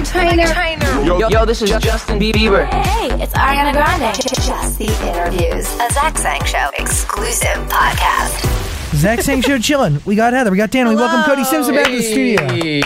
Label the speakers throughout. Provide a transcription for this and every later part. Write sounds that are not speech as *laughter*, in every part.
Speaker 1: Hey, what up? It's Meghan Trainor.
Speaker 2: Yo, yo, this is Justin B. Bieber.
Speaker 1: Hey, it's Ariana Grande. Just the interviews. A Zach Sang Show exclusive podcast.
Speaker 3: Zach Sang Show chilling. We got Heather. We got Dan. We welcome Cody Simpson back to the studio.
Speaker 4: Hey,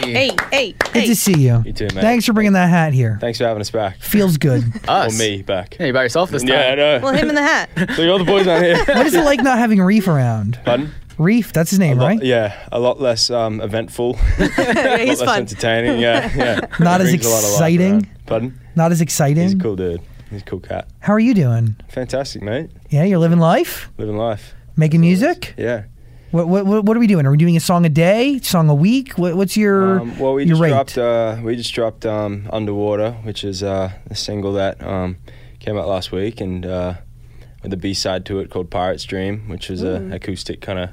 Speaker 4: hey,
Speaker 3: Good
Speaker 4: hey.
Speaker 3: to see you.
Speaker 5: You too, man.
Speaker 3: Thanks for bringing that hat here.
Speaker 5: Thanks for having us back.
Speaker 3: Feels good. *laughs* Us.
Speaker 5: Or me back.
Speaker 2: Hey, by yourself this time.
Speaker 5: Yeah, I know.
Speaker 4: Well, him in the hat. *laughs*
Speaker 5: so you're all the boys on here.
Speaker 3: what is it like not having Reef around?
Speaker 5: Pardon?
Speaker 3: Reef, that's his name,
Speaker 5: lot-
Speaker 3: right?
Speaker 5: Yeah, a lot less um, eventful. *laughs*
Speaker 4: yeah, *laughs*
Speaker 5: a lot
Speaker 4: he's
Speaker 5: less
Speaker 4: fun.
Speaker 5: entertaining. Yeah, yeah. *laughs*
Speaker 3: Not as
Speaker 5: Brings a lot of life
Speaker 3: exciting?
Speaker 5: around. Pardon?
Speaker 3: Not as exciting.
Speaker 5: He's a cool dude. He's a cool cat.
Speaker 3: How are you doing?
Speaker 5: Fantastic, mate.
Speaker 3: Yeah, you're living life,
Speaker 5: Living life.
Speaker 3: making music.
Speaker 5: Yeah.
Speaker 3: What, what, what, what are we doing? Are we doing a song a day, song a week? What, what's your
Speaker 5: Um, well, we
Speaker 3: your
Speaker 5: just
Speaker 3: rate?
Speaker 5: dropped. Uh, we just dropped um, "Underwater," which is uh, a single that um, came out last week, and uh, with a B side to it called "Pirate's Dream," which is
Speaker 3: Mm.
Speaker 5: a acoustic kind of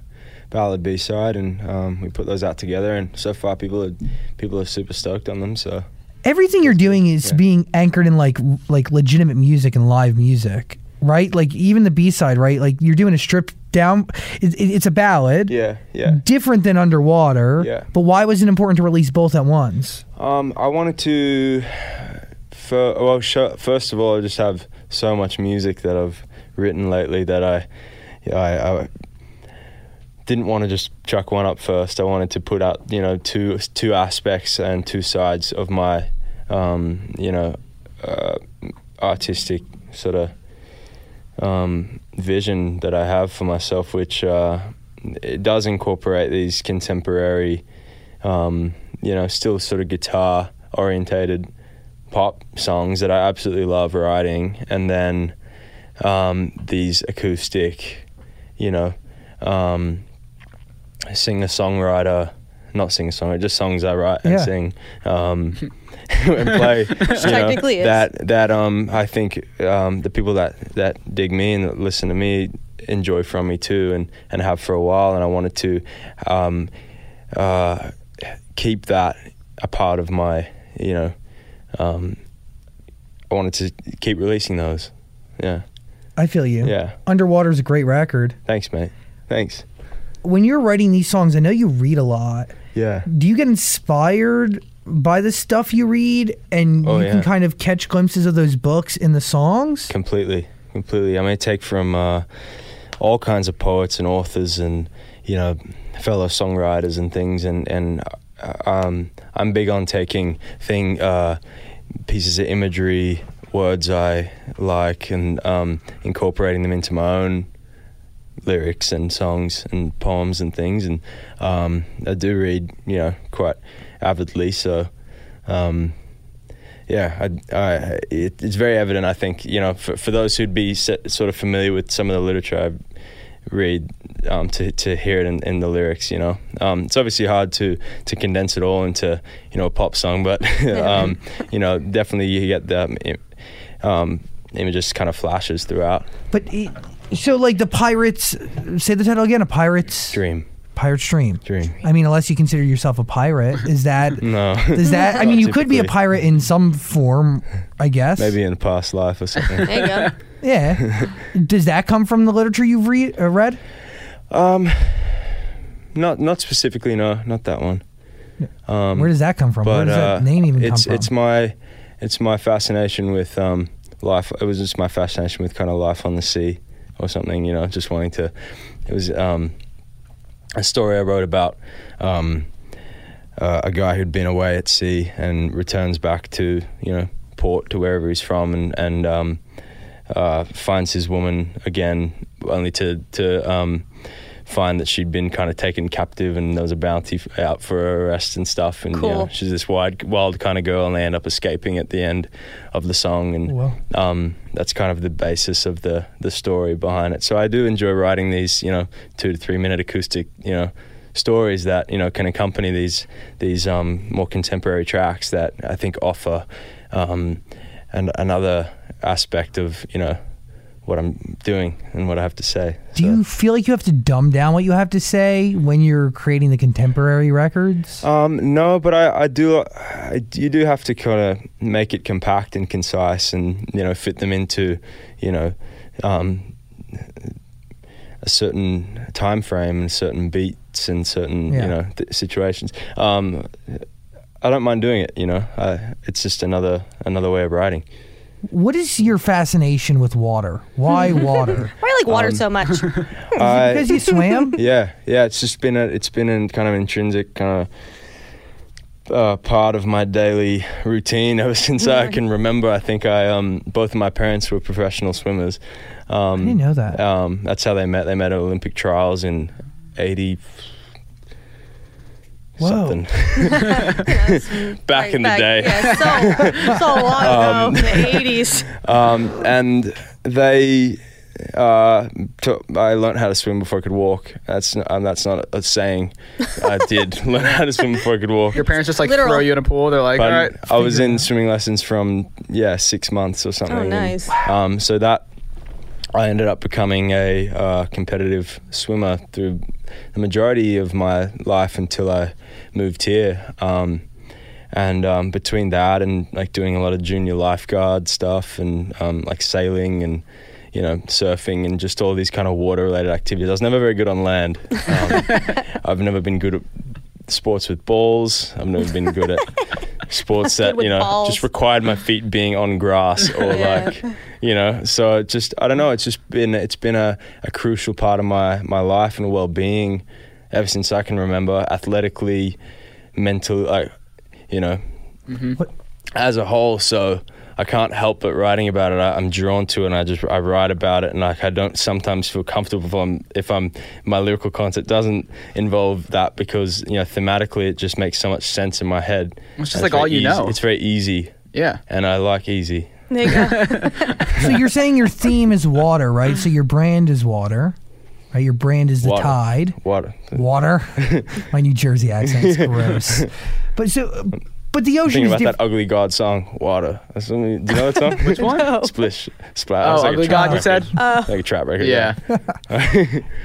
Speaker 5: ballad B side, and um, we put those out together. And so far, people are people are super stoked on them. So
Speaker 3: Everything you're doing is
Speaker 5: Yeah.
Speaker 3: being anchored in like like legitimate music and live music, right? Like even the B side, right? Like you're doing a stripped down. It, it, it's a ballad.
Speaker 5: yeah, yeah.
Speaker 3: different than underwater.
Speaker 5: Yeah.
Speaker 3: But why was it important to release both at once?
Speaker 5: Um, I wanted to, for, well, sh- first of all, I just have so much music that I've written lately that I, I, I didn't want to just chuck one up first. I wanted to put out, you know, two two aspects and two sides of my, um, you know, uh, artistic sort of um, vision that I have for myself, which uh, it does incorporate these contemporary, um, you know, still sort of guitar orientated pop songs that I absolutely love writing, and then um, these acoustic, you know, um, singer songwriter. Not singer songwriter, just songs I write and
Speaker 3: Yeah.
Speaker 5: sing, um, *laughs* and play. *laughs* know,
Speaker 4: technically is.
Speaker 5: that that um I think um the people that that dig me and that listen to me enjoy from me too and and have for a while and I wanted to um uh keep that a part of my you know um I wanted to keep releasing those yeah
Speaker 3: I feel you.
Speaker 5: yeah
Speaker 3: Underwater is a great record.
Speaker 5: thanks mate thanks
Speaker 3: When you're writing these songs, I know you read a lot.
Speaker 5: yeah
Speaker 3: Do you get inspired by the stuff you read and
Speaker 5: Oh,
Speaker 3: you can kind of catch glimpses of those books in the songs?
Speaker 5: completely completely i mean I take from uh, all kinds of poets and authors and you know fellow songwriters and things and and uh, um, i'm big on taking thing uh, pieces of imagery words i like and um, incorporating them into my own lyrics and songs and poems and things and um, i do read you know quite avidly so um, yeah, I, I, it, it's very evident. I think you know, for, for those who'd be se- sort of familiar with some of the literature I read, um, to to hear it in, in the lyrics, you know, um, it's obviously hard to to condense it all into you know a pop song, but *laughs* um, you know, definitely you get the um, images kind of flashes throughout.
Speaker 3: But it, so, like the Pirates, say the title again: A Pirate's
Speaker 5: Dream,
Speaker 3: Pirate's Dream.
Speaker 5: dream.
Speaker 3: I mean, unless you consider yourself a pirate, is *laughs* that
Speaker 5: No,
Speaker 3: is that? I mean, you could be a
Speaker 5: Typically.
Speaker 3: pirate in some form, I guess.
Speaker 5: maybe in a past life or something.
Speaker 4: There you go. *laughs*
Speaker 3: Yeah. Does that come from the literature you've read? Uh, read?
Speaker 5: Um, not not specifically. No, not that one. Um,
Speaker 3: Where does that come from? Where does that
Speaker 5: uh,
Speaker 3: name even
Speaker 5: it's
Speaker 3: come from?
Speaker 5: it's my it's my fascination with um, life. It was just my fascination with kind of life on the sea or something. You know, just wanting to. It was um, a story I wrote about um, uh, a guy who'd been away at sea and returns back to you know port to wherever he's from and and um, uh, finds his woman again, only to to um, find that she'd been kind of taken captive and there was a bounty f- out for her arrest and stuff. And you know, she's this wild, wild kind of girl, and they end up escaping at the end of the song. And
Speaker 3: Wow.
Speaker 5: um, that's kind of the basis of the the story behind it. So I do enjoy writing these, you know, two to three minute acoustic, you know, stories that you know can accompany these these um, more contemporary tracks that I think offer um, and another aspect of you know what I'm doing and what I have to say.
Speaker 3: Do
Speaker 5: So-
Speaker 3: you feel like you have to dumb down what you have to say when you're creating the contemporary records?
Speaker 5: Um, no, but I, I do. I, you do have to kind of make it compact and concise, and you know, fit them into, you know, um, a certain time frame and certain beats and certain
Speaker 3: Yeah.
Speaker 5: you know th- situations. Um, I don't mind doing it. You know, I, it's just another another way of writing.
Speaker 3: What is your fascination with water? Why *laughs* water?
Speaker 4: Why do you like water
Speaker 5: Um,
Speaker 4: so much? *laughs*
Speaker 5: I-
Speaker 3: because you swam?
Speaker 5: yeah, yeah. It's just been a, it's been a kind of intrinsic kind of uh, part of my daily routine ever *laughs* since I can remember. I think I um both of my parents were professional swimmers. Um,
Speaker 3: I didn't know that.
Speaker 5: Um, that's how they met. They met at Olympic trials in eighty.
Speaker 3: Whoa. *laughs*
Speaker 5: Something. Back in the
Speaker 4: Back-
Speaker 5: day.
Speaker 4: Yeah, so, so long *laughs* ago, in the 80s.
Speaker 5: um, and they uh, took, I learned how to swim before I could walk. That's n- um, that's not a saying. I *laughs* did learn how to swim before I could walk.
Speaker 6: Your parents just like
Speaker 4: Literal.
Speaker 6: throw you in a pool. They're like,
Speaker 5: But
Speaker 6: all right.
Speaker 5: I was in
Speaker 3: out.
Speaker 5: swimming lessons from yeah six months or something.
Speaker 4: Oh,
Speaker 5: and,
Speaker 4: nice.
Speaker 5: um, so that I ended up becoming a uh, competitive swimmer through the majority of my life until I moved here. Um, and um, between that and like doing a lot of junior lifeguard stuff and um, like sailing and you know surfing and just all these kind of water related activities, I was never very good on land. Um, *laughs* I've never been good at sports with balls. I've never been good at *laughs* sports that you know
Speaker 4: balls.
Speaker 5: just required my feet being on grass or *laughs*
Speaker 4: Yeah.
Speaker 5: like you know? So it just i don't know it's just been it's been a, a crucial part of my my life and well-being ever since i can remember athletically mentally like you know mm-hmm.
Speaker 3: What-
Speaker 5: as a whole. So i can't help but writing about it. I, i'm drawn to it and i just i write about it and like i don't sometimes feel comfortable if i'm if i'm my lyrical content doesn't involve that because you know thematically it just makes so much sense in my head.
Speaker 6: It's just
Speaker 5: And
Speaker 6: like
Speaker 5: very
Speaker 6: all you
Speaker 5: easy-
Speaker 6: know.
Speaker 5: it's very easy.
Speaker 6: Yeah.
Speaker 5: and i like easy
Speaker 4: There you go.
Speaker 3: so you're saying your theme is water, right? So your brand is water, right? Your brand is the
Speaker 5: Water.
Speaker 3: tide.
Speaker 5: Water.
Speaker 3: Water. *laughs* My New Jersey accent's *laughs* gross. But so, but the ocean
Speaker 5: Thinking about
Speaker 3: different.
Speaker 5: that Ugly God song, Water. That's do you know that song? *laughs* Which one? Splish. Splat.
Speaker 6: Oh,
Speaker 5: like
Speaker 6: Ugly
Speaker 5: trap
Speaker 6: God, you said?
Speaker 5: record. Uh. like a trap record.
Speaker 6: Yeah.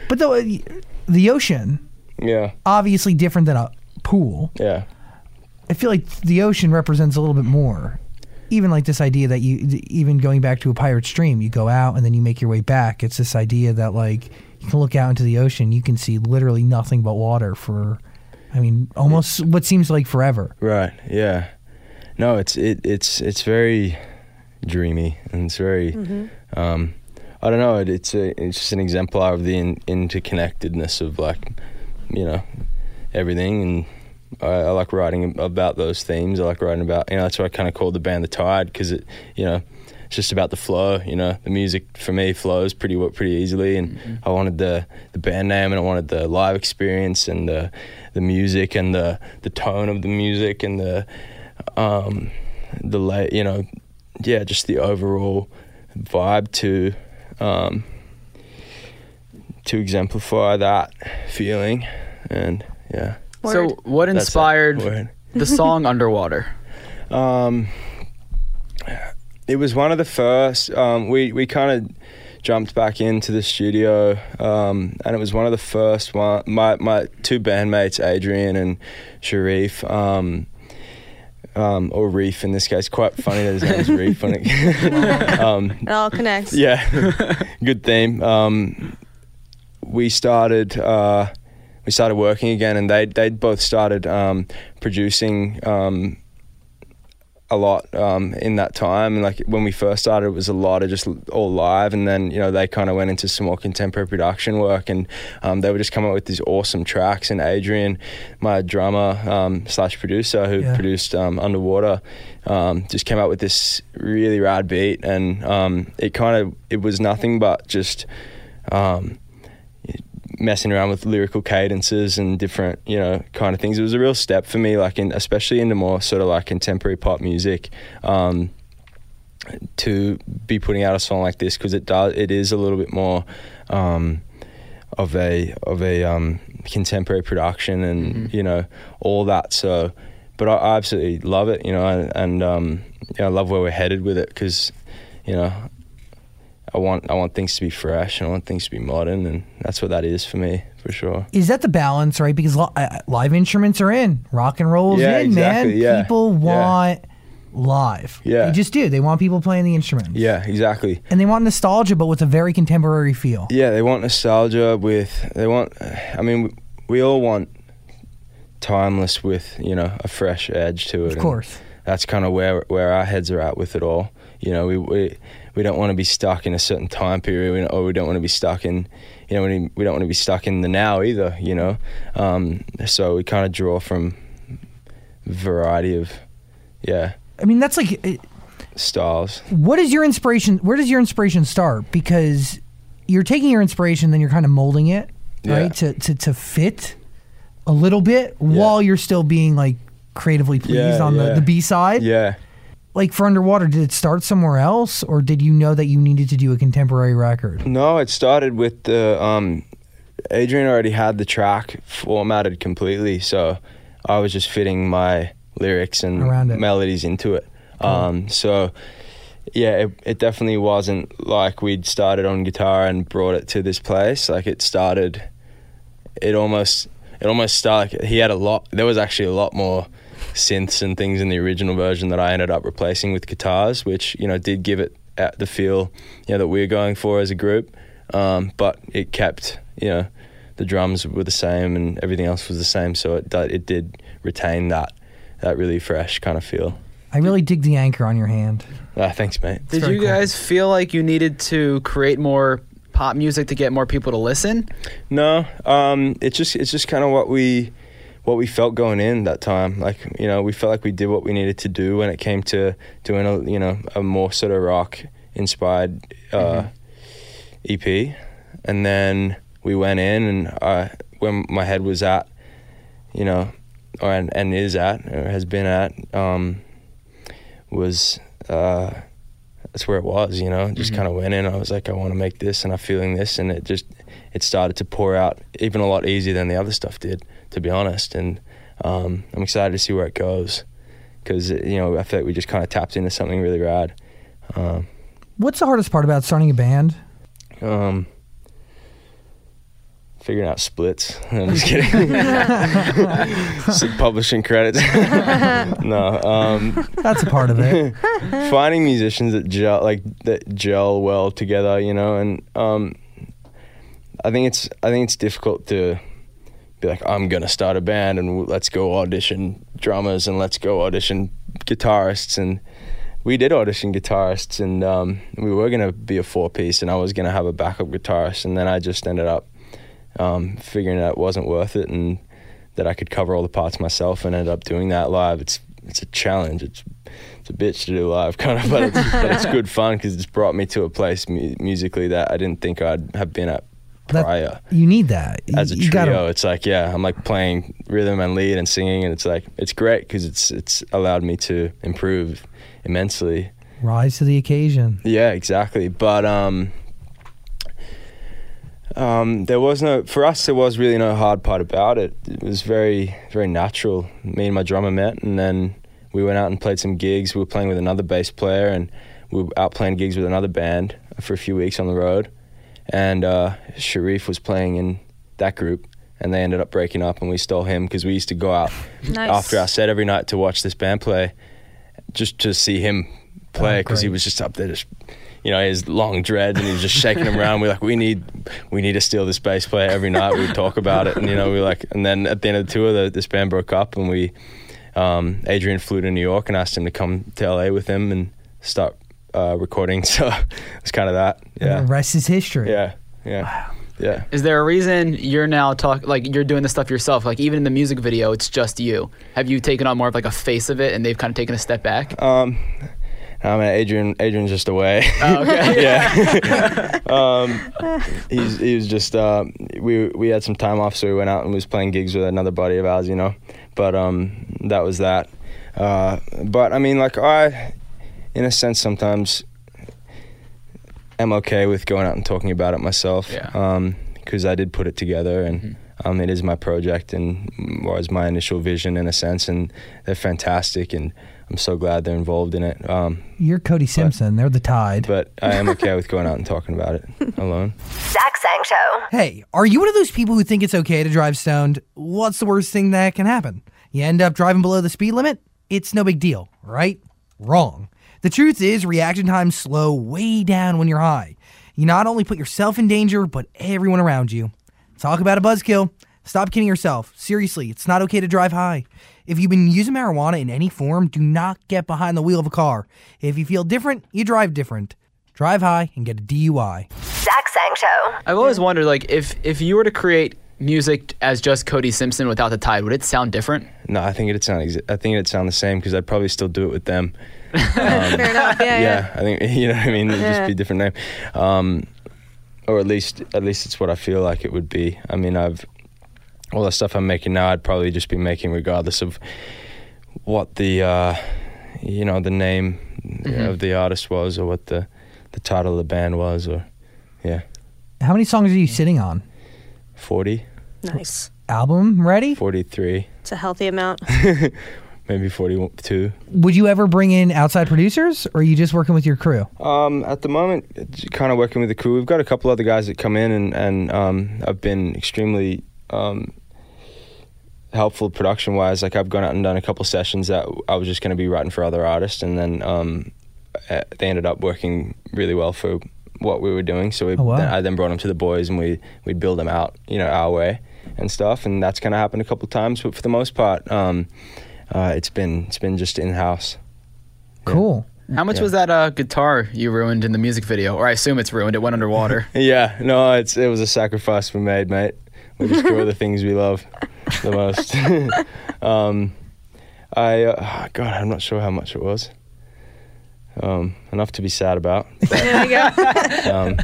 Speaker 3: But the the ocean
Speaker 5: Yeah.
Speaker 3: obviously different than a pool.
Speaker 5: Yeah.
Speaker 3: I feel like the ocean represents a little bit more. Even like this idea that you, even going back to a Pirate's Dream, you go out and then you make your way back. It's this idea that like you can look out into the ocean, you can see literally nothing but water for, I mean, almost what seems like forever.
Speaker 5: Right. Yeah. No, it's it it's it's very dreamy and it's very um I don't know, it, it's a, it's just an exemplar of the in, interconnectedness of like you know everything and I, I like writing about those themes. I like writing about you know that's why I kind of called the band the Tide because it you know it's just about the flow. You know the music for me flows pretty pretty easily, and I wanted the the band name and I wanted the live experience and the the music and the the tone of the music and the um the la- you know yeah just the overall vibe to um to exemplify that feeling and yeah
Speaker 6: So, what
Speaker 5: that's
Speaker 6: inspired
Speaker 5: Word.
Speaker 6: the *laughs* song Underwater?
Speaker 5: Um, it was one of the first. Um, we we kind of jumped back into the studio, um, and it was one of the first one. My my two bandmates, Adrian and Sharif. Um, um, or Reef in this case. Quite funny that his name is Reef. When it, *laughs* um,
Speaker 4: It all connects.
Speaker 5: yeah, *laughs* good theme. Um, we started uh, we started working again, and they they both started um, producing um, a lot um, in that time. And like when we first started, it was a lot of just all live, and then you know they kind of went into some more contemporary production work, and um, they would just come up with these awesome tracks. And Adrian, my drummer um, slash producer who
Speaker 3: Yeah.
Speaker 5: produced um, Underwater, um, just came out with this really rad beat, and um, it kind of it was nothing but just. Messing around with lyrical cadences and different you know kind of things. It was a real step for me like in especially into more sort of like contemporary pop music um, to be putting out a song like this because it does it is a little bit more um, of a of a um, contemporary production and you know all that. So but I, I absolutely love it you know and, and um, you know, I love where we're headed with it because you know I want I want things to be fresh and I want things to be modern and that's what that is for me for sure.
Speaker 3: Is that the balance, right? Because li- uh, live instruments are in, rock and roll's
Speaker 5: Yeah,
Speaker 3: in,
Speaker 5: exactly,
Speaker 3: man.
Speaker 5: yeah,
Speaker 3: People
Speaker 5: yeah.
Speaker 3: want live.
Speaker 5: Yeah.
Speaker 3: They just do. They want people playing the instruments.
Speaker 5: Yeah, exactly.
Speaker 3: And they want nostalgia, but with a very contemporary feel.
Speaker 5: Yeah, they want nostalgia with they want I mean we, we all want timeless with, you know, a fresh edge to it.
Speaker 3: Of course.
Speaker 5: That's kind of where where our heads are at with it all. You know, we we, we don't want to be stuck in a certain time period, we or we don't want to be stuck in, you know, we, don't want to be stuck in the now either. You know, um, so we kind of draw from variety of, yeah,
Speaker 3: I mean, that's like, uh,
Speaker 5: styles.
Speaker 3: what is your inspiration? Where does your inspiration start? Because you're taking your inspiration, then you're kind of molding it,
Speaker 5: Yeah.
Speaker 3: right, to, to, to fit a little bit while you're still being like creatively pleased
Speaker 5: Yeah,
Speaker 3: on the, the B side.
Speaker 5: Yeah.
Speaker 3: Like for Underwater, did it start somewhere else, or did you know that you needed to do a contemporary record?
Speaker 5: No, it started with the um, Adrian already had the track formatted completely, so I was just fitting my lyrics and melodies into it. Um, so yeah, it, it definitely wasn't like we'd started on guitar and brought it to this place. Like it started, it almost it almost started. He had a lot. There was actually a lot more synths and things in the original version that I ended up replacing with guitars, which you know did give it the feel you know that we were going for as a group. Um, but it kept you know the drums were the same and everything else was the same, so it did, it did retain that that really fresh kind of feel.
Speaker 3: I really dig the anchor on your hand.
Speaker 5: Ah, thanks, mate.
Speaker 6: Did you
Speaker 3: cool.
Speaker 6: guys feel like you needed to create more pop music to get more people to listen?
Speaker 5: No, um, it's just it's just kind of what we what we felt going in that time. Like you know, we felt like we did what we needed to do when it came to doing a you know a more sort of rock inspired uh, EP, and then we went in and I when my head was at, you know, or and, and is at or has been at, um, was. Uh, that's where it was, you know. Just kind of went in. I was like, I want to make this, and I'm feeling this, and it just it started to pour out even a lot easier than the other stuff did, to be honest. And um, I'm excited to see where it goes, because you know I feel like we just kind of tapped into something really rad. Um,
Speaker 3: What's the hardest part about starting a band?
Speaker 5: um, figuring out splits. *laughs* I'm just kidding. *laughs* Some publishing credits. *laughs* no. Um,
Speaker 3: That's a part of it.
Speaker 5: finding musicians that gel like that gel well together, you know, and um, I think it's I think it's difficult to be like I'm gonna start a band and let's go audition drummers and let's go audition guitarists and we did audition guitarists and um, we were gonna be a four piece and I was gonna have a backup guitarist and then I just ended up um, figuring that it wasn't worth it and that I could cover all the parts myself and ended up doing that live. It's it's a challenge. It's it's a bitch to do live, *laughs* kind of, but it's, but it's *laughs* good fun because it's brought me to a place mu- musically that I didn't think I'd have been at
Speaker 3: That-
Speaker 5: prior.
Speaker 3: You need that.
Speaker 5: As a
Speaker 3: You
Speaker 5: trio,
Speaker 3: gotta-
Speaker 5: it's like yeah, I'm like playing rhythm and lead and singing, and it's like it's great because it's it's allowed me to improve immensely.
Speaker 3: rise to the occasion.
Speaker 5: Yeah, exactly. But um, um, there was no for us. There was really no hard part about it. It was very very natural. Me and my drummer met, and then we went out and played some gigs. We were playing with another bass player, and we were out playing gigs with another band for a few weeks on the road. And uh, Sharif was playing in that group, and they ended up breaking up, and we stole him because we used to go out
Speaker 4: Nice.
Speaker 5: after our set every night to watch this band play, just to see him play
Speaker 3: Oh,
Speaker 5: because he was just up there, just you know, his long dreads, and he was just shaking them around. We're like, we need, we need to steal this bass player every night. We'd talk about it, and you know, we were like, and then at the end of the tour, the, this band broke up, and we. um, Adrian flew to New York and asked him to come to LA with him and start uh, recording. *laughs* So it's kind of that.
Speaker 3: And
Speaker 5: Yeah.
Speaker 3: the rest is history.
Speaker 5: Yeah. Yeah. Yeah.
Speaker 6: Is there a reason you're now talk like you're doing the stuff yourself? Like even in the music video, it's just you. Have you taken on more of like a face of it, and they've kind of taken a step back?
Speaker 5: Um, I mean, Adrian. Adrian's just away.
Speaker 6: Oh, okay. *laughs*
Speaker 5: yeah. *laughs* um, he's he was just uh, we we had some time off, so we went out and was playing gigs with another buddy of ours, you know. But um, that was that. Uh, but I mean, like I, in a sense, sometimes I'm okay with going out and talking about it myself.
Speaker 6: Yeah.
Speaker 5: Um, because I did put it together and. Um, it is my project and was my initial vision in a sense, and they're fantastic, and I'm so glad they're involved in it. Um,
Speaker 3: You're Cody Simpson. They're the Tide.
Speaker 5: but I am okay with going out and *laughs* talking about it alone.
Speaker 1: Zach Sang Show.
Speaker 3: Hey, are you one of those people who think it's okay to drive stoned? What's the worst thing that can happen? You end up driving below the speed limit? It's no big deal, right? Wrong. The truth is, reaction times slow way down when you're high. You not only put yourself in danger, but everyone around you. Talk about a buzzkill. Stop kidding yourself. Seriously, it's not okay to drive high. If you've been using marijuana in any form, do not get behind the wheel of a car. If you feel different, you drive different. Drive high and get a DUI.
Speaker 1: Zach Sang Show.
Speaker 6: I've always wondered, like, if if you were to create music as just Cody Simpson without the Tide, would it sound different?
Speaker 5: No, I think it'd sound. Exa- I think it'd sound the same because I'd probably still do it with them.
Speaker 4: Fair enough. Yeah, yeah.
Speaker 5: Yeah, I think *laughs* you know what I mean. It'd just be a different name, um, or at least at least it's what I feel like it would be. I mean, I've all the stuff I'm making now. I'd probably just be making regardless of what the uh, you know the name of the artist was or what the the title of the band was or yeah,
Speaker 3: How many songs are you sitting on?
Speaker 5: 40,
Speaker 4: Nice.
Speaker 3: Album ready?
Speaker 5: 43,
Speaker 4: It's a healthy amount. *laughs*
Speaker 5: maybe 42.
Speaker 3: Would you ever bring in outside producers, or are you just working with your crew?
Speaker 5: Um, at the moment, kind of working with the crew. We've got a couple other guys that come in, and and um, I've been extremely um, helpful production wise. Like I've gone out and done a couple sessions that I was just going to be writing for other artists, and then um, uh, they ended up working really well for what we were doing. So we,
Speaker 3: Oh, wow.
Speaker 5: I then brought them to the boys, and we we'd build them out, you know, our way and stuff. And that's kind of happened a couple times, but for the most part, um, uh, it's been it's been just in house.
Speaker 3: Cool.
Speaker 6: How much
Speaker 5: Yeah.
Speaker 6: was that uh, guitar you ruined in the music video? Or I assume it's ruined. It went underwater. *laughs*
Speaker 5: Yeah, no, it's it was a sacrifice we made, mate. We just go the things we love the most. *laughs* um, I uh, God, I'm not sure how much it was. Um, enough to be sad about. *laughs*
Speaker 4: there you go.
Speaker 5: Um,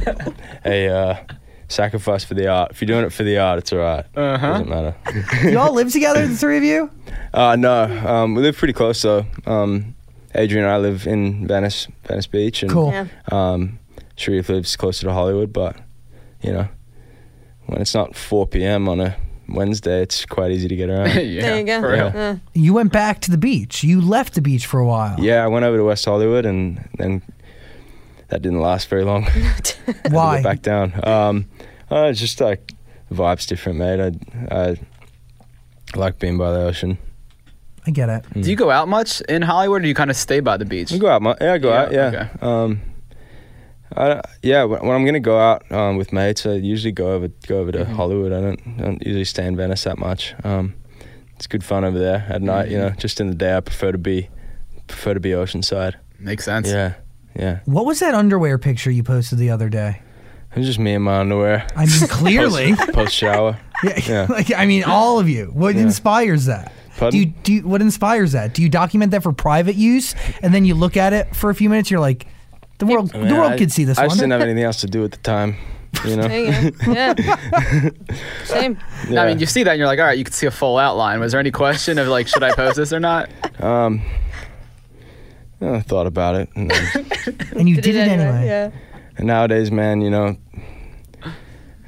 Speaker 5: a uh, sacrifice for the art. If you're doing it for the art, it's alright.
Speaker 6: Uh-huh.
Speaker 5: Doesn't matter.
Speaker 3: You all live together, the three of you? *laughs*
Speaker 5: Uh, no, um, we live pretty close though. Um, Adrian and I live in Venice, Venice Beach, and
Speaker 3: Cool.
Speaker 4: Yeah.
Speaker 5: um, Sharif lives closer to Hollywood, but you know, when it's not 4 p.m. on a Wednesday, it's quite easy to get around. *laughs*
Speaker 6: yeah,
Speaker 4: There you go.
Speaker 6: for real.
Speaker 4: Uh,
Speaker 3: You went back to the beach. You left the beach for a while.
Speaker 5: yeah, I went over to West Hollywood, and then that didn't last very long. *laughs*
Speaker 3: Why?
Speaker 5: back down. Um, uh, just like vibe's different, mate. I, I like being by the ocean.
Speaker 3: I get it.
Speaker 6: Do you go out much in Hollywood, or do you kind of stay by the beach?
Speaker 5: I go out. mu- Yeah, I go
Speaker 6: Yeah,
Speaker 5: out. Yeah.
Speaker 6: okay.
Speaker 5: Um, I, yeah. When, when I'm gonna go out um, with mates, I usually go over go over to
Speaker 6: Mm-hmm.
Speaker 5: Hollywood. I don't don't usually stay in Venice that much. Um, it's good fun over there at night. You know,
Speaker 6: Mm-hmm.
Speaker 5: just in the day, I prefer to be prefer to be oceanside.
Speaker 6: Makes sense.
Speaker 5: Yeah. Yeah.
Speaker 3: What was that underwear picture you posted the other day?
Speaker 5: It was just me in my underwear.
Speaker 3: I mean, *laughs* *laughs* clearly.
Speaker 5: Post shower. *laughs*
Speaker 3: yeah,
Speaker 5: Yeah.
Speaker 3: like I mean, all of you. What inspires that?
Speaker 5: Pardon?
Speaker 3: Do you, do you, what inspires that? Do you document that for private use, and then you look at it for a few minutes? You're like, the world,
Speaker 5: I mean,
Speaker 3: the world
Speaker 5: I-
Speaker 3: could see this
Speaker 5: I
Speaker 3: one.
Speaker 5: just didn't have anything else to do at the time. You know.
Speaker 4: there you go. Yeah. Same.
Speaker 6: I mean, you see that and you're like, all right, you can see a full outline. Was there any question of like, should I post this or not?
Speaker 5: Um, I thought about it, and, then, *laughs*
Speaker 3: and you did, it anyway.
Speaker 4: Yeah.
Speaker 5: and nowadays, man, you know,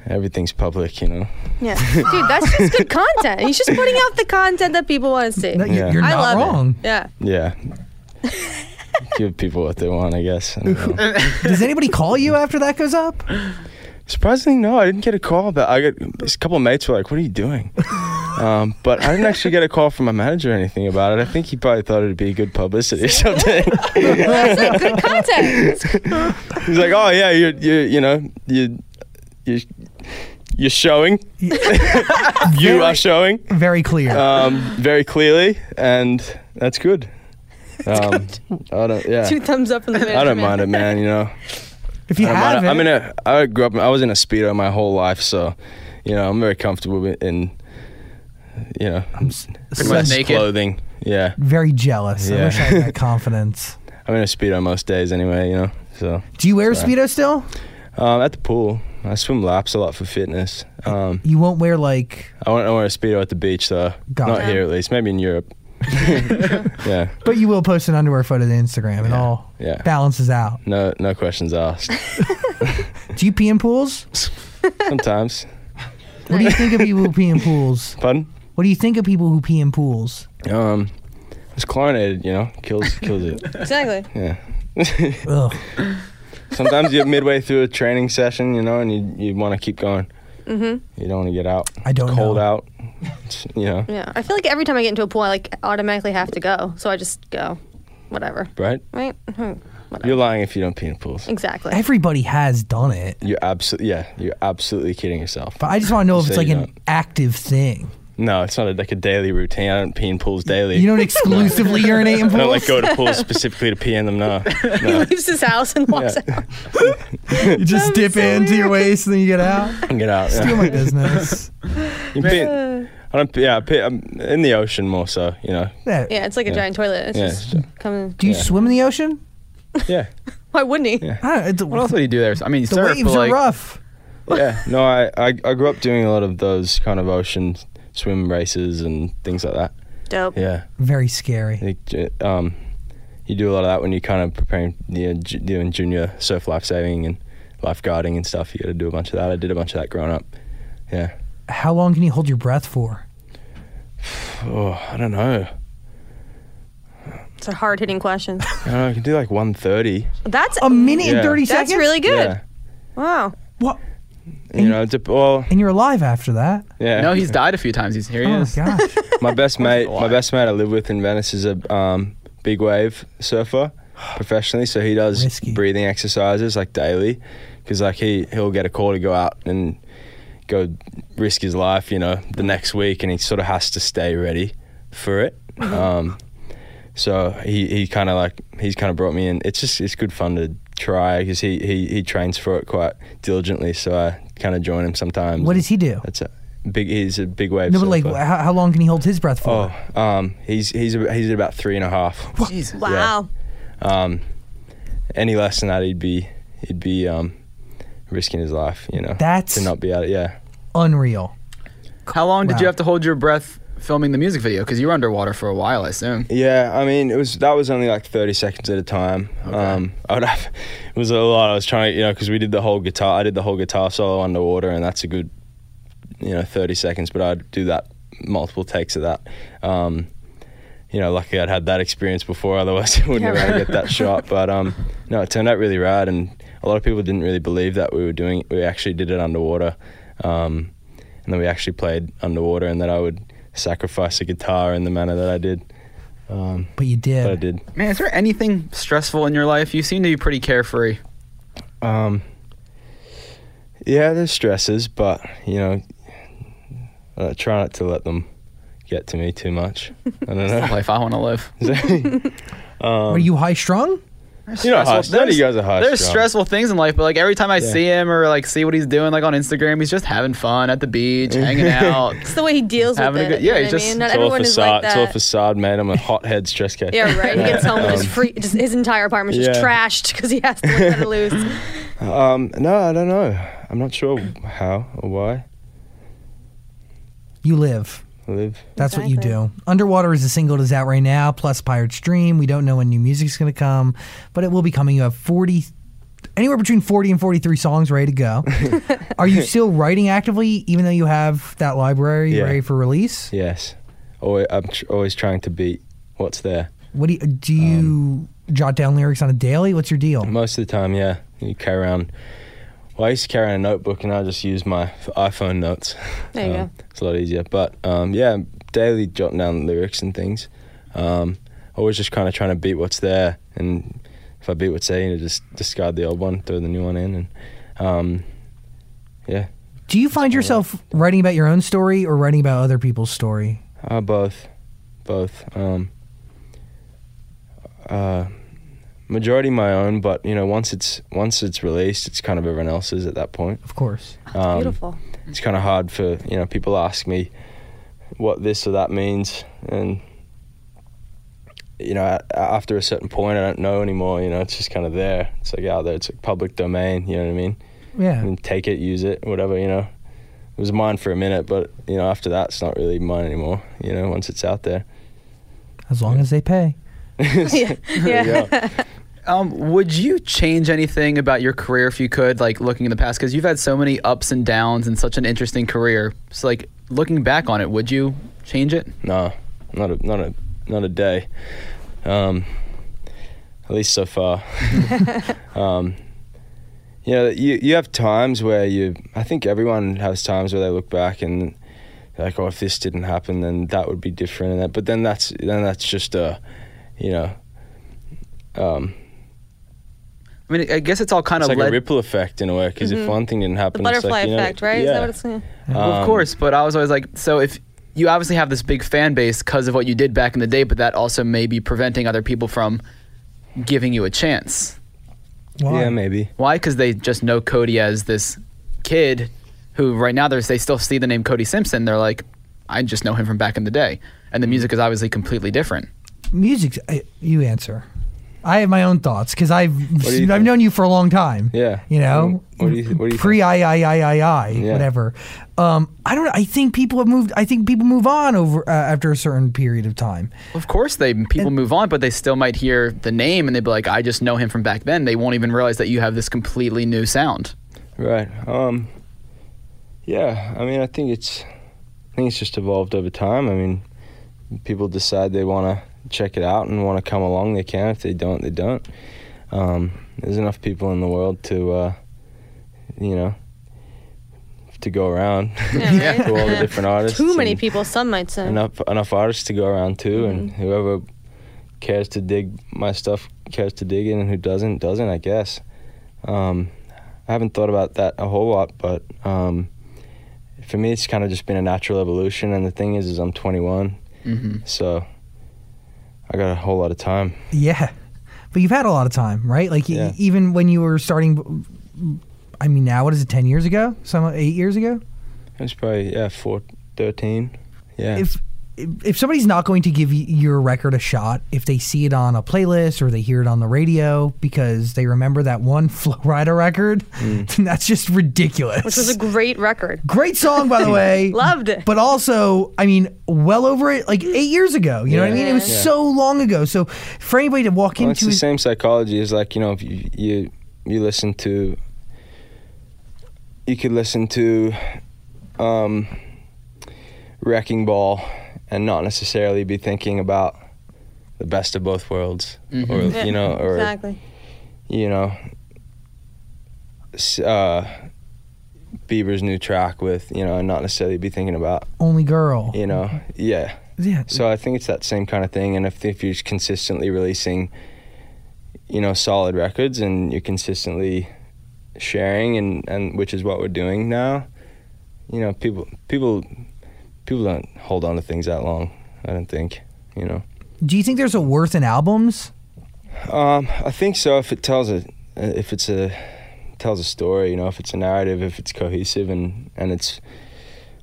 Speaker 5: everything's public. You know.
Speaker 4: Yeah. *laughs* Dude, that's just good content. He's just putting out the content that people want to see.
Speaker 3: No, you're,
Speaker 5: Yeah.
Speaker 3: you're
Speaker 4: I
Speaker 3: not
Speaker 4: love
Speaker 3: wrong.
Speaker 4: it. Yeah.
Speaker 5: Yeah. *laughs* Give people what they want, I guess. I.
Speaker 3: Does anybody call you after that goes up?
Speaker 5: Surprisingly, no, I didn't get a call. But I got a couple of mates were like, "What are you doing?" Um, but I didn't actually get a call from my manager or anything about it. I think he probably thought it'd be good publicity or something. *laughs*
Speaker 4: That's like good content.
Speaker 5: He's like, "Oh yeah, you you you know you you You're showing. *laughs* you are showing
Speaker 3: Very clear.
Speaker 5: um, very clearly, and that's good. Um, I don't. Yeah.
Speaker 4: Two thumbs up from the
Speaker 5: I don't mind it, man. You know.
Speaker 3: if you
Speaker 5: I
Speaker 3: have it,
Speaker 5: it. I'm in a. I grew up. I was in a speedo my whole life, so you know I'm very comfortable with- in. You know,
Speaker 6: Pretty much naked.
Speaker 5: clothing. Yeah,
Speaker 3: very jealous. I
Speaker 5: Yeah.
Speaker 3: wish I had that *laughs* confidence.
Speaker 5: I'm in a speedo most days anyway. You know, so
Speaker 3: Do you wear a
Speaker 5: Sorry.
Speaker 3: speedo still?
Speaker 5: um, at the pool, I swim laps a lot for fitness. Um,
Speaker 3: You won't wear like,
Speaker 5: I want to wear a speedo at the beach though.
Speaker 3: Got
Speaker 5: Not
Speaker 3: it.
Speaker 5: here at least. Maybe in Europe. *laughs* yeah,
Speaker 3: but you will post an underwear photo to Instagram. It all
Speaker 5: yeah.
Speaker 3: balances out.
Speaker 5: No, no questions asked. *laughs*
Speaker 3: Do you pee in pools?
Speaker 5: Sometimes.
Speaker 3: What do you think of people who pee in pools?
Speaker 5: Pardon?
Speaker 3: What do you think of people who pee in pools?
Speaker 5: Um, it's chlorinated. You know, kills *laughs* kills it.
Speaker 4: Exactly.
Speaker 5: Yeah.
Speaker 3: Ugh. *laughs*
Speaker 5: Sometimes you're midway through a training session, you know, and you you want to keep going. Mm-hmm. You don't want to get out.
Speaker 3: I don't
Speaker 5: Cold
Speaker 3: know.
Speaker 5: out. It's, you know,
Speaker 4: Yeah. I feel like every time I get into a pool, I like automatically have to go. So I just go. Whatever.
Speaker 5: right?
Speaker 4: Right? Hmm. Whatever.
Speaker 5: You're lying if you don't pee in pools.
Speaker 4: Exactly.
Speaker 3: Everybody has done it.
Speaker 5: You're absolutely yeah. You're absolutely kidding yourself.
Speaker 3: But I just want to know if
Speaker 5: Say
Speaker 3: it's like
Speaker 5: you
Speaker 3: an
Speaker 5: don't.
Speaker 3: active thing.
Speaker 5: No, it's not a, like a daily routine. I don't pee in pools daily.
Speaker 3: You don't *laughs* exclusively urinate in
Speaker 5: I don't like go to pools specifically to pee in them. No, *laughs*
Speaker 4: he
Speaker 5: no.
Speaker 4: leaves his house and walks
Speaker 5: Yeah.
Speaker 4: out.
Speaker 3: You just dip
Speaker 4: so
Speaker 3: into your waist and then you get out. *laughs*
Speaker 5: Get out.
Speaker 3: Steal
Speaker 5: Yeah.
Speaker 3: my business.
Speaker 5: You pee in- I don't. pee- Yeah, I pee, I'm in the ocean more so. You know.
Speaker 3: Yeah.
Speaker 4: Yeah, it's like a
Speaker 5: Yeah.
Speaker 4: giant toilet. It's
Speaker 5: Yeah,
Speaker 4: just
Speaker 5: it's-
Speaker 4: coming.
Speaker 3: Do you
Speaker 5: Yeah.
Speaker 3: swim in the ocean?
Speaker 5: Yeah.
Speaker 4: Why wouldn't he?
Speaker 5: Yeah.
Speaker 3: I don't, it's,
Speaker 6: What else would he do there? I mean,
Speaker 3: the
Speaker 6: surf,
Speaker 3: waves
Speaker 6: but like,
Speaker 3: are rough.
Speaker 5: yeah. No, I, I I grew up doing a lot of those kind of ocean swim races and things like that.
Speaker 4: Dope.
Speaker 5: Yeah.
Speaker 3: Very scary.
Speaker 5: Like, um, you do a lot of that when you're kind of preparing, you know, ju- doing junior surf lifesaving and lifeguarding and stuff. You got to do a bunch of that. I did a bunch of that growing up. Yeah.
Speaker 3: How long can you hold your breath for? *sighs*
Speaker 5: Oh, I don't know.
Speaker 4: It's a hard hitting question. *laughs*
Speaker 5: I don't know. I can do like 130.
Speaker 4: That's
Speaker 3: A minute and
Speaker 5: Yeah.
Speaker 3: 30
Speaker 4: that's
Speaker 3: seconds?
Speaker 4: really good.
Speaker 5: Yeah.
Speaker 4: Wow.
Speaker 3: What?
Speaker 5: You know, it's a, well,
Speaker 3: And you're alive after that?
Speaker 5: yeah.
Speaker 6: no, he's died a few times. He's here. He
Speaker 3: Oh,
Speaker 6: is.
Speaker 3: gosh. *laughs*
Speaker 5: my best mate, my best mate I live with in Venice is a um, big wave surfer *gasps* professionally. So he does
Speaker 3: Risky.
Speaker 5: breathing exercises like daily, because like he he'll get a call to go out and go risk his life, you know, the next week, and he sort of has to stay ready for it. *laughs* Um, so he, he kind of like he's kind of brought me in. It's just it's good fun to try because he, he he trains for it quite diligently. So I kind of join him sometimes.
Speaker 3: What does he do?
Speaker 5: That's a big. He's a big wave.
Speaker 3: No, but like,
Speaker 5: surfer.
Speaker 3: how, how long can he hold his breath for?
Speaker 5: Oh, um, he's he's ab- he's at about three and a half. *laughs*
Speaker 6: Jesus.
Speaker 4: Wow.
Speaker 5: Um, any less than that, he'd be he'd be um, risking his life. You know,
Speaker 3: That's-
Speaker 5: to not be out. Yeah,
Speaker 3: Unreal.
Speaker 6: How long did
Speaker 3: Wow.
Speaker 6: you have to hold your breath filming the music video? Because you were underwater for a while, I assume.
Speaker 5: yeah. I mean, it was that was only like thirty seconds at a time. Um, I would have *laughs* it was a lot. I was trying, you know, because we did the whole guitar. I did the whole guitar solo underwater, and that's a good, you know, thirty seconds. But I'd do that multiple takes of that. Um, you know, lucky I'd had that experience before. *laughs* Otherwise, I wouldn't
Speaker 4: Yeah,
Speaker 5: have to
Speaker 4: right.
Speaker 5: get that shot. But um, no, it turned out really rad, and a lot of people didn't really believe that we were doing. We actually did it underwater, um, and then we actually played underwater, and that I would sacrifice a guitar in the manner that I did. Um,
Speaker 3: But you did.
Speaker 5: but I did.
Speaker 6: Man, is there anything stressful in your life? You seem to be pretty carefree.
Speaker 5: Um, yeah, there's stresses, but you know, I try not to let them get to me too much. I don't *laughs*
Speaker 6: The
Speaker 5: know.
Speaker 6: life I want to live. *laughs*
Speaker 3: Are you high strung?
Speaker 5: You know, high,
Speaker 6: Stressful-
Speaker 5: none of you guys are high.
Speaker 6: There's
Speaker 5: strung.
Speaker 6: stressful things in life, but like every time I
Speaker 5: Yeah.
Speaker 6: see him or like see what he's doing like on Instagram, he's just having fun at the beach, *laughs* hanging out.
Speaker 4: It's the way he deals
Speaker 6: Having
Speaker 4: with it.
Speaker 6: good- yeah,
Speaker 4: know
Speaker 6: he's
Speaker 4: what I
Speaker 6: just-
Speaker 4: mean? Not
Speaker 5: It's all a
Speaker 4: everyone is
Speaker 5: facade.
Speaker 4: like
Speaker 5: it's all a facade, man. I'm a *laughs* hothead stress case.
Speaker 4: Yeah, right. He gets home and
Speaker 5: Um,
Speaker 4: just free. Just his entire apartment's just
Speaker 5: yeah.
Speaker 4: trashed because he has to let it loose.
Speaker 5: Um, no, I don't know. I'm not sure how or why
Speaker 3: You live.
Speaker 5: I live.
Speaker 3: That's what you do. Underwater is a single that is out right now, plus Pirate's Dream. We don't know when new music's going to come, but it will be coming. You have 40, anywhere between 40 and 43 songs ready to go. *laughs* Are you still writing actively, even though you have that library
Speaker 5: Yeah.
Speaker 3: ready for release?
Speaker 5: Yes. Always, I'm tr- always trying to beat what's there.
Speaker 3: What do you, do you
Speaker 5: Um,
Speaker 3: jot down lyrics on a daily? What's your deal?
Speaker 5: Most of the time, yeah. You carry around. Well, I used to carry around a notebook, and I just use my iPhone notes.
Speaker 4: There you
Speaker 5: Um,
Speaker 4: go.
Speaker 5: It's a lot easier. But um, yeah, daily jotting down lyrics and things. Um, always just kind of trying to beat what's there, and if I beat what's there, you know, just discard the old one, throw the new one in, and um, yeah.
Speaker 3: Do you find yourself writing about your own story or writing about other people's story?
Speaker 5: Uh, both, both. Um, uh, majority my own, but you know, once it's once it's released, it's kind of everyone else's at that point.
Speaker 3: Of course.
Speaker 5: Um,
Speaker 4: Beautiful.
Speaker 5: It's kind of hard for you know people ask me what this or that means, and you know, after a certain point, I don't know anymore. You know, it's just kind of there. It's like out there. It's like public domain. You know what I mean?
Speaker 3: Yeah.
Speaker 5: And take it, use it, whatever. You know, it was mine for a minute, but you know, after that, it's not really mine anymore. You know, once it's out there.
Speaker 3: As long as they pay. *laughs* *laughs*
Speaker 4: yeah.
Speaker 5: There you go. *laughs*
Speaker 6: Um, would you change anything about your career if you could, like looking in the past? Because you've had so many ups and downs and such an interesting career. So, like looking back on it, would you change it?
Speaker 5: No, not a not a not a day. Um, at least so far. *laughs* um, you know, you you have times where you. I think everyone has times where they look back and like, oh, if this didn't happen, then that would be different. And that, but then that's then that's just a, you know. Um.
Speaker 6: I mean, I guess it's all kind
Speaker 5: it's
Speaker 6: of
Speaker 5: like
Speaker 6: led.
Speaker 5: a ripple effect in a way because if one thing didn't
Speaker 4: The
Speaker 5: happen, it's
Speaker 4: butterfly
Speaker 5: like, you know,
Speaker 4: effect, right? Is
Speaker 5: Yeah.
Speaker 4: that what it's saying?
Speaker 6: Well, of
Speaker 5: Um,
Speaker 6: course, but I was always like, so if you obviously have this big fan base because of what you did back in the day, but that also may be preventing other people from giving you a chance.
Speaker 3: Why?
Speaker 5: Yeah, maybe.
Speaker 6: Why? Because they just know Cody as this kid who, right now, there's they still see the name Cody Simpson. They're like, I just know him from back in the day, and the music is obviously completely different.
Speaker 3: Music. You answer. I have my own thoughts because I've I've
Speaker 5: think?
Speaker 3: known you for a long time.
Speaker 5: Yeah.
Speaker 3: You know.
Speaker 5: What do you- what do you
Speaker 3: Pre I I I I I
Speaker 5: Yeah.
Speaker 3: whatever. Um, I don't. know. I think people have moved. I think people move on over uh, after a certain period of time.
Speaker 6: Of course, they people move on, but they still might hear the name and they'd be like, I just know him from back then. They won't even realize that you have this completely new sound.
Speaker 5: Right. Um. Yeah. I mean, I think it's. I think it's just evolved over time. I mean, people decide they want to check it out and want to come along. They can. If they don't, they don't. Um, there's enough people in the world to, uh, you know, to go around.
Speaker 4: Yeah, *laughs* right?
Speaker 5: to all the different *laughs* artists.
Speaker 4: Too many people, some might say.
Speaker 5: Enough enough artists to go around too, and
Speaker 4: Mm-hmm.
Speaker 5: whoever cares to dig my stuff cares to dig in, and who doesn't doesn't. I guess. Um, I haven't thought about that a whole lot, but um, for me, it's kind of just been a natural evolution. And the thing is, is I'm 21,
Speaker 6: hmm
Speaker 5: so I got a whole lot of time.
Speaker 3: Yeah, but you've had a lot of time, right? Like y- even when you were starting. I mean, now what is it? Ten years ago? Some eight years ago?
Speaker 5: It was probably yeah, four, 13. Yeah.
Speaker 3: If if somebody's not going to give your record a shot, if they see it on a playlist or they hear it on the radio because they remember that one *laughs* Flo Rida record,
Speaker 5: Mm.
Speaker 3: then that's just ridiculous.
Speaker 4: Which was a great record.
Speaker 3: great song, by the *laughs* way.
Speaker 4: Loved it.
Speaker 3: But also, I mean, well over it, like eight years ago. You know what I mean? It was
Speaker 5: Yeah.
Speaker 3: so long ago. So for anybody to walk
Speaker 5: Well, it's
Speaker 3: into
Speaker 5: the
Speaker 3: it-
Speaker 5: same psychology as like you know if you you, you listen to you could listen to um, Wrecking Ball and not necessarily be thinking about the best of both worlds or you know or
Speaker 4: exactly.
Speaker 5: you know uh, Bieber's new track with you know and not necessarily be thinking about
Speaker 3: only girl.
Speaker 5: you know yeah
Speaker 3: Yeah.
Speaker 5: so I think it's that same kind of thing. And if, if you're consistently releasing, you know, solid records and you're consistently sharing and, and which is what we're doing now, you know, people people people don't hold on to things that long. I don't think, you know.
Speaker 3: Do you think there's a worth in albums?
Speaker 5: Um, I think so. If it tells a, if it's a tells a story, you know, if it's a narrative, if it's cohesive and and it's,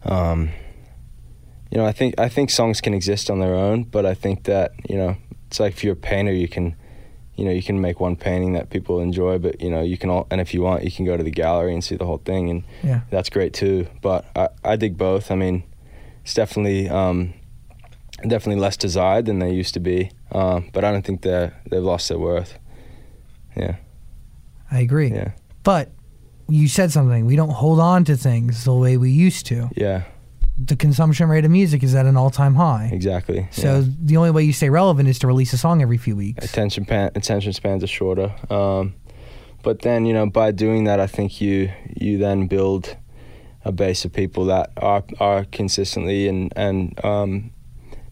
Speaker 5: um, you know, I think I think songs can exist on their own, but I think that you know, it's like if you're a painter, you can, you know, you can make one painting that people enjoy, but you know, you can all, and if you want, you can go to the gallery and see the whole thing, and
Speaker 3: Yeah.
Speaker 5: that's great too. But I I dig both. I mean, it's definitely um, definitely less desired than they used to be. Um, but I don't think they they've lost their worth. Yeah,
Speaker 3: I agree.
Speaker 5: yeah,
Speaker 3: But you said something. We don't hold on to things the way we used to.
Speaker 5: yeah,
Speaker 3: The consumption rate of music is at an all-time high.
Speaker 5: exactly.
Speaker 3: So
Speaker 5: yeah.
Speaker 3: the only way you stay relevant is to release a song every few weeks.
Speaker 5: attention pan, attention spans are shorter. Um, but then you know by doing that, I think you you then build a base of people that are are consistently and and um,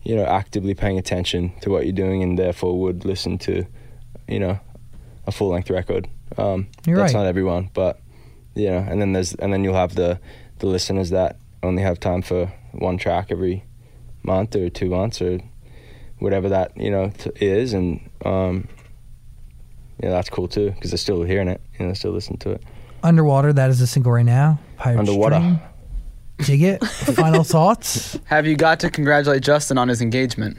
Speaker 5: you know actively paying attention to what you're doing and therefore would listen to you know a full length record. Um, that's
Speaker 3: right.
Speaker 5: not everyone, but you know, and then there's and then you'll have the the listeners that only have time for one track every month or two months or whatever that you know t- is, and um, yeah, that's cool too because they're still hearing it, you know, they're still listening to it.
Speaker 3: Underwater, that is a single right now. Pirate
Speaker 5: Underwater.
Speaker 3: Stream. Dig it. Final thoughts. *laughs*
Speaker 6: Have you got to congratulate Justin on his engagement?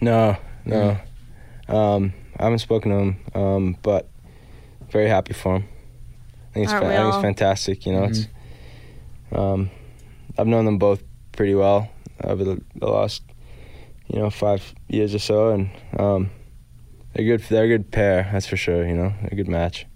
Speaker 5: No, no, um, I haven't spoken to him, um, but very happy for him. I think it's,
Speaker 4: Aren't
Speaker 5: fa-
Speaker 4: we
Speaker 5: I think
Speaker 4: all?
Speaker 5: it's fantastic. You know, it's um, I've known them both pretty well over the, the last you know five years or so, and um, they're good. They're a good pair, that's for sure. You know, a good match.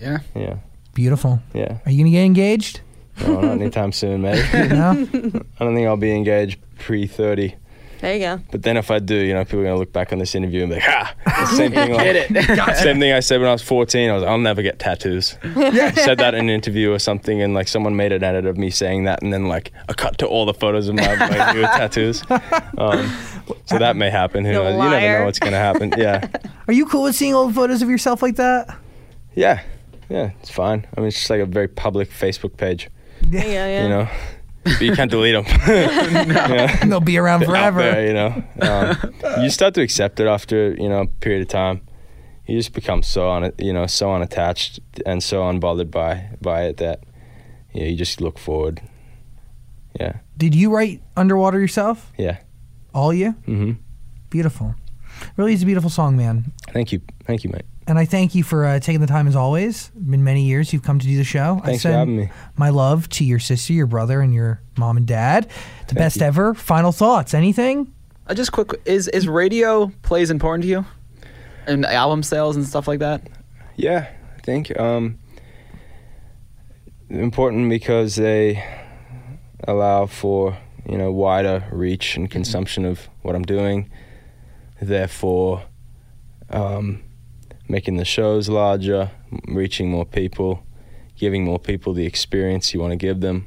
Speaker 6: Yeah.
Speaker 5: Yeah,
Speaker 3: Beautiful.
Speaker 5: yeah.
Speaker 3: Are you gonna get engaged?
Speaker 5: No, not anytime soon, mate. *laughs*
Speaker 3: No.
Speaker 5: I don't think I'll be engaged pre thirty.
Speaker 4: There you go.
Speaker 5: But then if I do, you know, people are gonna look back on this interview and be like, "Ha!" *laughs* The same thing. Like,
Speaker 6: Hit it. *laughs*
Speaker 5: Same thing I said when I was 14. I was like, I'll never get tattoos. I said that in an interview or something, and like someone made an edit of me saying that, and then like a cut to all the photos of my, my new tattoos. Um, so that may happen. Who
Speaker 4: You
Speaker 5: knows? You never know what's gonna happen. Yeah,
Speaker 3: Are you cool with seeing old photos of yourself like that?
Speaker 5: yeah, yeah. It's fine. I mean, it's just like a very public Facebook page.
Speaker 4: Yeah, you go. Yeah.
Speaker 5: You know, but you can't delete them. *laughs* yeah.
Speaker 3: They'll be around
Speaker 5: out
Speaker 3: forever.
Speaker 5: there, you know. Um, you start to accept it after you know a period of time. You just become so on it, you know, so unattached and so unbothered by by it that you know, you just look forward. Yeah,
Speaker 3: Did you write Underwater yourself?
Speaker 5: yeah.
Speaker 3: All you?
Speaker 5: Mm hmm
Speaker 3: Beautiful. Really is a beautiful song, man.
Speaker 5: Thank you, thank you, mate.
Speaker 3: And I thank you for uh, taking the time as always. Been many years you've come to do the show. I
Speaker 5: Thanks for
Speaker 3: send
Speaker 5: having me.
Speaker 3: My love to your sister, your brother, and your mom and dad. The best
Speaker 5: you.
Speaker 3: ever. Final thoughts. Anything?
Speaker 6: Uh, just quick, is is radio plays important to you? And album sales and stuff like that?
Speaker 5: Yeah, I think um, important because they allow for you know wider reach and consumption of what I'm doing. Therefore, um, making the shows larger, reaching more people, giving more people the experience you want to give them,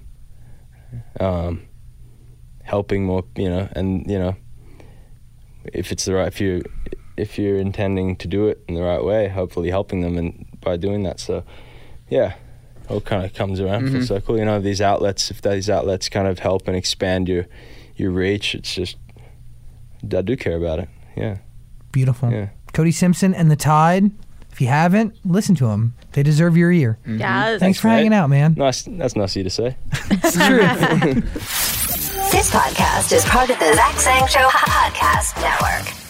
Speaker 5: um, helping more, you know, and you know, if it's the right, if you if you're intending to do it in the right way, hopefully helping them and by doing that. So, yeah, it all kind of comes around full circle. You know, these outlets, if these outlets kind of help and expand your your reach, it's just I do care about it. Yeah,
Speaker 3: Beautiful.
Speaker 5: yeah.
Speaker 3: Cody Simpson and the Tide. If you haven't, listen to them. They deserve your ear. Mm-hmm.
Speaker 4: Yes.
Speaker 3: Thanks for hanging out, man.
Speaker 5: Nice. That's nice of you to say. *laughs*
Speaker 3: It's true. *laughs*
Speaker 1: This podcast is part of the Zach Sang Show Podcast Network.